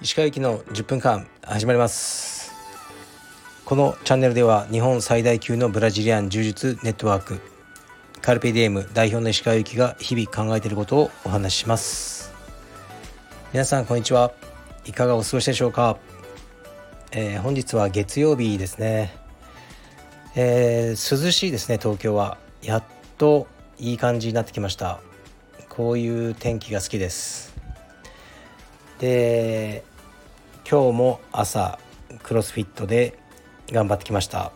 石川行きの10分間始まります。このチャンネルでは日本最大級のブラジリアン柔術ネットワークカルペディエム代表の石川行きが日々考えていることをお話しします。皆さんこんにちは。いかがお過ごしでしょうか、えー、本日は月曜日ですね、えー、涼しいですね東京は。やっといい感じになってきました。こういう天気が好きです。で今日も朝クロスフィットで頑張ってきました。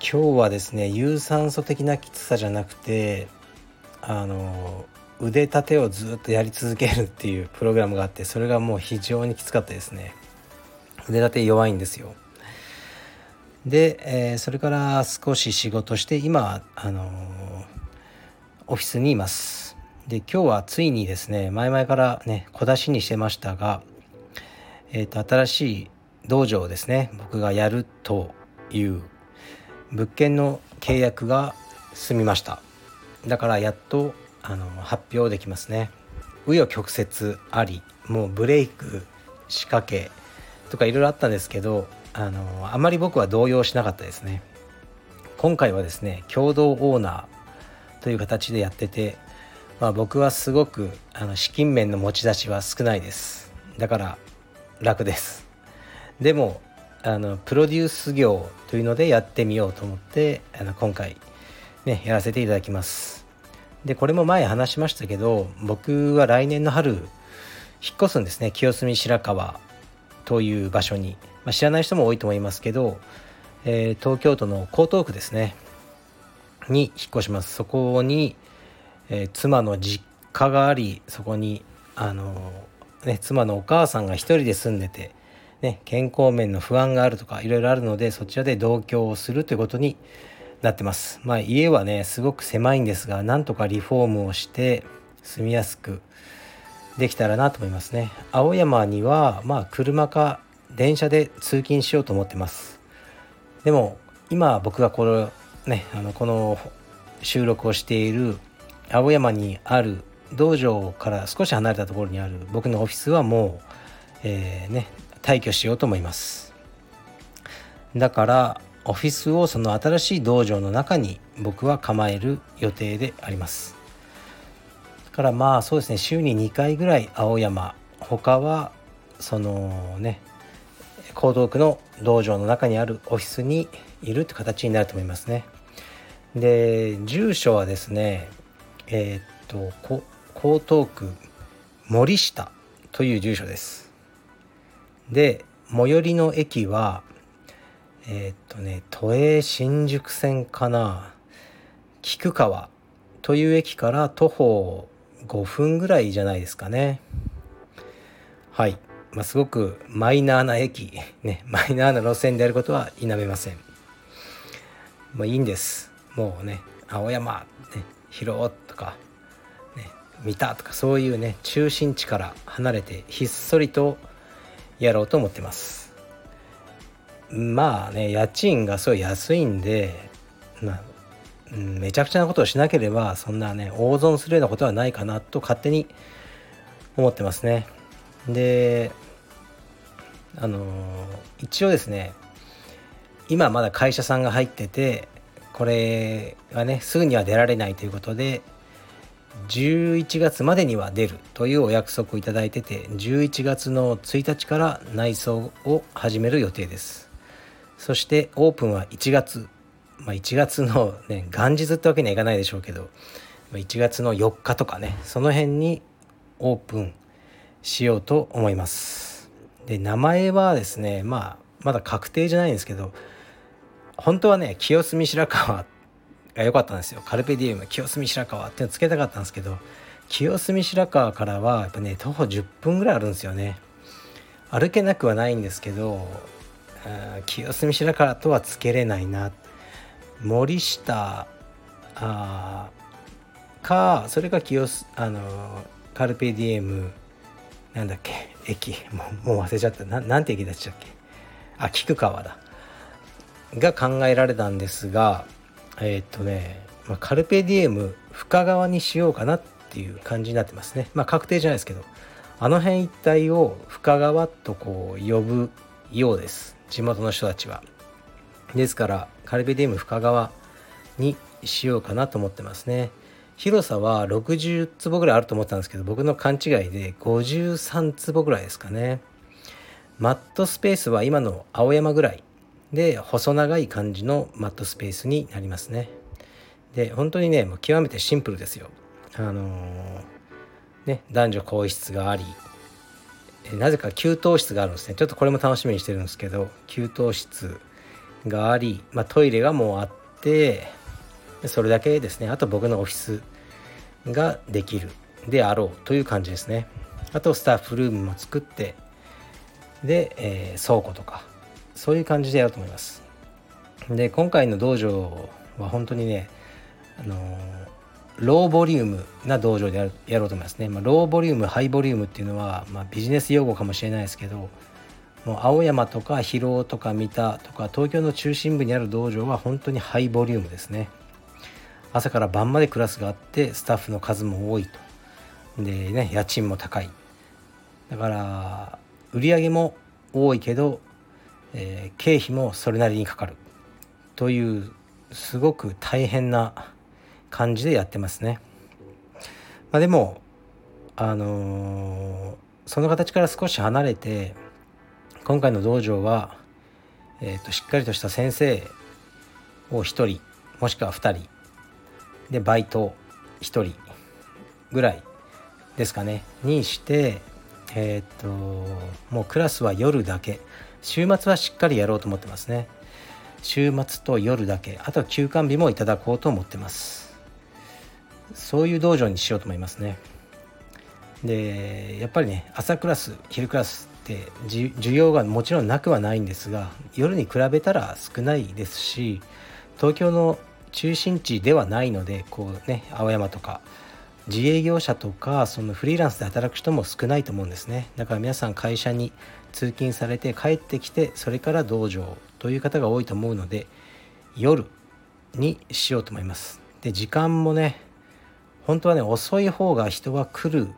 今日はですね有酸素的なきつさじゃなくてあの腕立てをずっとやり続けるっていうプログラムがあってそれがもう非常にきつかったですね。腕立て弱いんですよ。で、えー、それから少し仕事して今あのオフィスにいます。で今日はついにですね前々からね小出しにしてましたがえーと、新しい道場をですね僕がやるという物件の契約が済みました。だからやっとあの発表できますね。紆余曲折ありもうブレイク仕掛けとかいろいろあったんですけどあのあまり僕は動揺しなかったですね。今回はですね共同オーナーという形でやってて、まあ、僕はすごくあの資金面の持ち出しは少ないです。だから楽です。でもあのプロデュース業というのでやってみようと思ってあの今回ねやらせていただきます。でこれも前話しましたけど僕は来年の春引っ越すんですね。清澄白河という場所に、まあ、知らない人も多いと思いますけど、えー、東京都の江東区ですねに引っ越しますそこに、えー、妻の実家がありそこにあのね、妻のお母さんが一人で住んでて、ね、健康面の不安があるとかいろいろあるのでそちらで同居をするということになってます。まあ家はねすごく狭いんですがなんとかリフォームをして住みやすくできたらなと思いますね。青山にはまあ車か電車で通勤しようと思ってます。でも今僕がこのねあのこの収録をしている青山にある道場から少し離れたところにある僕のオフィスはもう、えー、ね退去しようと思います。だからオフィスをその新しい道場の中に僕は構える予定であります。だからまあそうですね週に2回ぐらい青山。他はそのね江東区の道場の中にあるオフィスにいるって形になると思いますね。で住所はですねえー、っと江東区森下という住所です。で最寄りの駅はえー、っとね都営新宿線かな菊川という駅から徒歩5分ぐらいじゃないですかね。はい、まあ、すごくマイナーな駅 ねマイナーな路線であることは否めません。もういいんです。もうね青山ね広尾とかね見たとかそういうね中心地から離れてひっそりとやろうと思ってます。まあね家賃がすごい安いんで、まあ、めちゃくちゃなことをしなければそんなね大損するようなことはないかなと勝手に思ってますね。であの一応ですね今まだ会社さんが入っててこれがねすぐには出られないということで11月までには出るというお約束をいただいてて11月の1日から内装を始める予定です。そしてオープンは1月まあ1月のね元日ってわけにはいかないでしょうけど1月の4日とかねその辺にオープンしようと思います。で名前はですねまあまだ確定じゃないんですけど本当はね清澄白河が良かったんですよ。カルペディウム清澄白河っていうのつけたかったんですけど清澄白河からはやっぱね徒歩10分ぐらいあるんですよね。歩けなくはないんですけど清澄白河とはつけれないな。森下あかそれか清あのカルペディエムなんだっけ？駅。もう忘れちゃった。ななんて駅だっちゃっけ？あ菊川だ。が考えられたんですがえー、っとね、まあ、カルペディエム深川にしようかなっていう感じになってますね。まあ確定じゃないですけど。あの辺一帯を深川とこう呼ぶようです。地元の人たちは。ですからカルペディエム深川にしようかなと思ってますね。広さは60坪ぐらいあると思ったんですけど僕の勘違いで53坪ぐらいですかね。マットスペースは今の青山ぐらいで細長い感じのマットスペースになりますね。で本当にねもう極めてシンプルですよ。あのー、ね男女更衣室がありなぜか給湯室があるんですね。ちょっとこれも楽しみにしてるんですけど給湯室があり、まあ、トイレがもうあってそれだけですね。あと僕のオフィスができるであろうという感じですね。あとスタッフルームも作ってで、えー、倉庫とかそういう感じでやろうと思います。で今回の道場は本当にねあのー、ローボリュームな道場でやるやろうと思いますね、まあ、ローボリュームハイボリュームっていうのは、まあ、ビジネス用語かもしれないですけどもう青山とか広尾とか三田とか東京の中心部にある道場は本当にハイボリュームですね。朝から晩までクラスがあってスタッフの数も多いと。でね家賃も高い。だから売り上げも多いけど、えー、経費もそれなりにかかる。というすごく大変な感じでやってますね。まあ、でもあのー、その形から少し離れて今回の道場は、えーと、しっかりとした先生を1人もしくは2人でバイト1人ぐらいですかね。にしてえっ、ともうクラスは夜だけ。週末はしっかりやろうと思ってますね。週末と夜だけ。あとは休館日もいただこうと思ってます。そういう道場にしようと思いますね。でやっぱりね朝クラス昼クラスって需要がもちろんなくはないんですが夜に比べたら少ないですし東京の中心地ではないのでこうね青山とか自営業者とかそのフリーランスで働く人も少ないと思うんですねだから皆さん会社に通勤されて帰ってきてそれから道場という方が多いと思うので夜にしようと思いますで時間もね本当はね遅い方が人は来る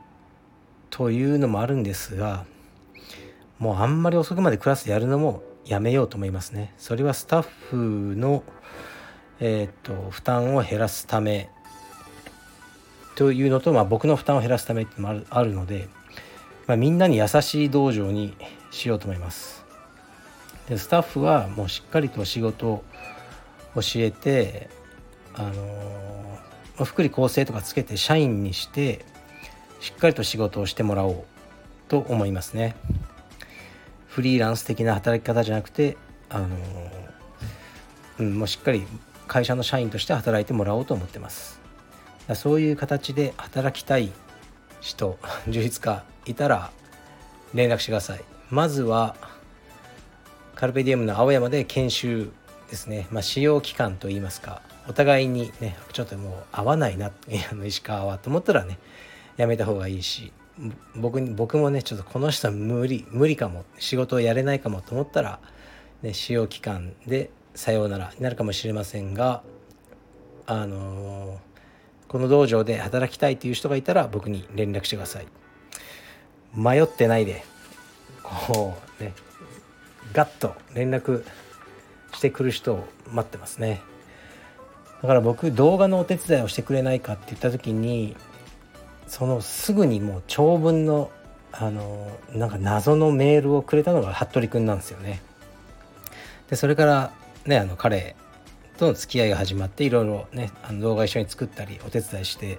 というのもあるんですがもうあんまり遅くまでクラスやるのもやめようと思いますね。それはスタッフの、えーと、負担を減らすためというのと、まあ、僕の負担を減らすためっていうのもあるので、まあ、みんなに優しい道場にしようと思います。でスタッフはもうしっかりと仕事を教えてあのー、福利厚生とかつけて社員にしてしっかりと仕事をしてもらおうと思いますね。フリーランス的な働き方じゃなくてあの、うん、もうしっかり会社の社員として働いてもらおうと思ってます。そういう形で働きたい人充実家いたら連絡してください。まずはカルペディウムの青山で研修ですね、まあ、使用期間といいますかお互いにねちょっともう合わないな 石川はと思ったらねやめた方がいいし僕僕もねちょっとこの人は無理無理かも仕事をやれないかもと思ったら、ね、使用期間でさようならになるかもしれませんがあの、この道場で働きたいという人がいたら僕に連絡してください迷ってないでこうねガッと連絡してくる人を待ってますねだから僕動画のお手伝いをしてくれないかって言った時にそのすぐにもう長文のあのなんか謎のメールをくれたのが服部君なんですよね。でそれからねあの彼との付き合いが始まっていろいろねあの動画一緒に作ったりお手伝いして、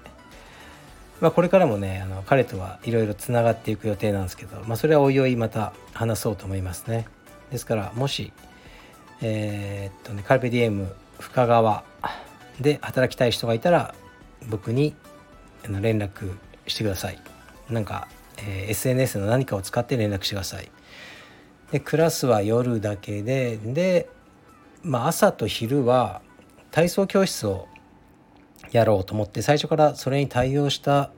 まあ、これからもねあの彼とはいろいろつながっていく予定なんですけど、まあ、それはおいおいまた話そうと思いますね。ですからもしえー、っとねカルペディエム深川で働きたい人がいたら僕に連絡してくださいなんか、えー、SNS の何かを使って連絡してくださいでクラスは夜だけでで、まあ、朝と昼は体操教室をやろうと思って最初からそれに対応した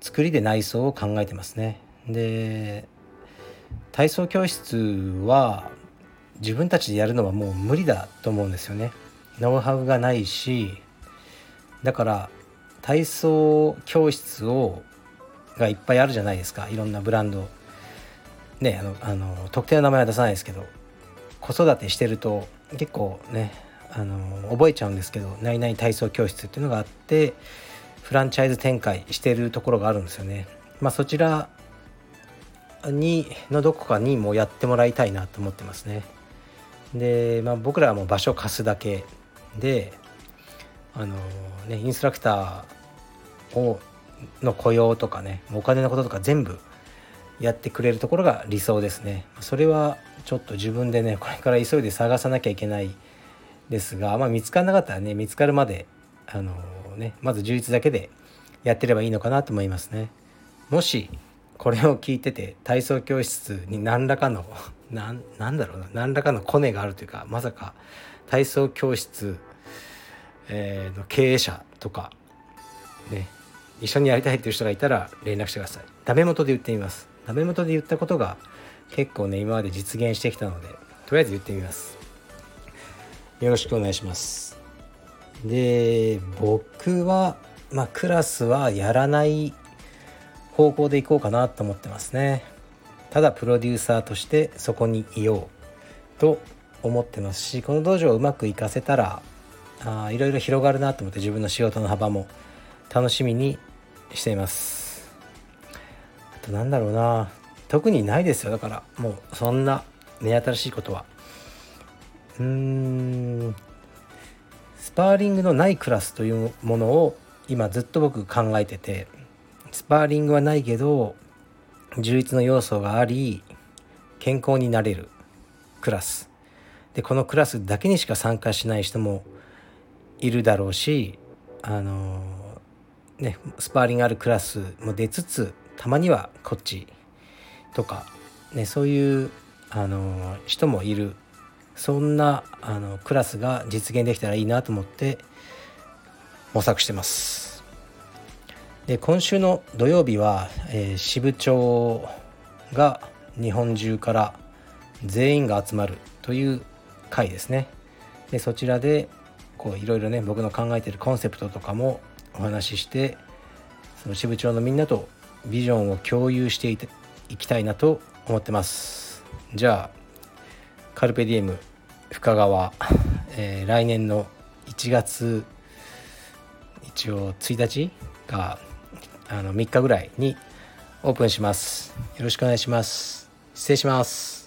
作りで内装を考えてますね。で体操教室は自分たちでやるのはもう無理だと思うんですよね。ノウハウがないしだから体操教室をがいっぱいあるじゃないですか。いろんなブランド。ねあのあの特定の名前は出さないですけど子育てしてると結構ねあの覚えちゃうんですけど何々体操教室っていうのがあってフランチャイズ展開してるところがあるんですよね。まあ、そちらにのどこかにもやってもらいたいなと思ってますね。で、まあ、僕らはもう場所を貸すだけであの、ね、インストラクターをの雇用とかねお金のこととか全部やってくれるところが理想ですね。それはちょっと自分でねこれから急いで探さなきゃいけないですが、まあ、見つからなかったらね見つかるまであの、ね、まず充実だけでやってればいいのかなと思いますね。もしこれを聞いてて体操教室に何らかの なんなんだろうな何らかのコネがあるというかまさか体操教室、えー、の経営者とかね一緒にやりたいっていう人がいたら連絡してくださいダメ元で言ってみますダメ元で言ったことが結構ね今まで実現してきたのでとりあえず言ってみます。よろしくお願いします。で僕はまあクラスはやらない方向でいこうかなと思ってますね。ただプロデューサーとしてそこにいようと思ってますしこの道場をうまくいかせたらあいろいろ広がるなと思って自分の仕事の幅も楽しみにしています。となんだろうな。特にないですよ。だからもうそんな目新しいことは。うーん。スパーリングのないクラスというものを今ずっと僕考えてて。スパーリングはないけど充実の要素があり健康になれるクラス。でこのクラスだけにしか参加しない人もいるだろうしあのねスパーリングあるクラスも出つつたまにはこっちとか、ね、そういうあの人もいるそんなあのクラスが実現できたらいいなと思って模索してます。で今週の土曜日は、えー、支部長が日本中から全員が集まるという会ですねでそちらでこういろいろね僕の考えてるコンセプトとかもお話ししてその支部長のみんなとビジョンを共有していていきたいなと思ってます。じゃあカルペディエム深川、えー、来年の1月一応1日があの3日ぐらいにオープンします。よろしくお願いします。失礼します。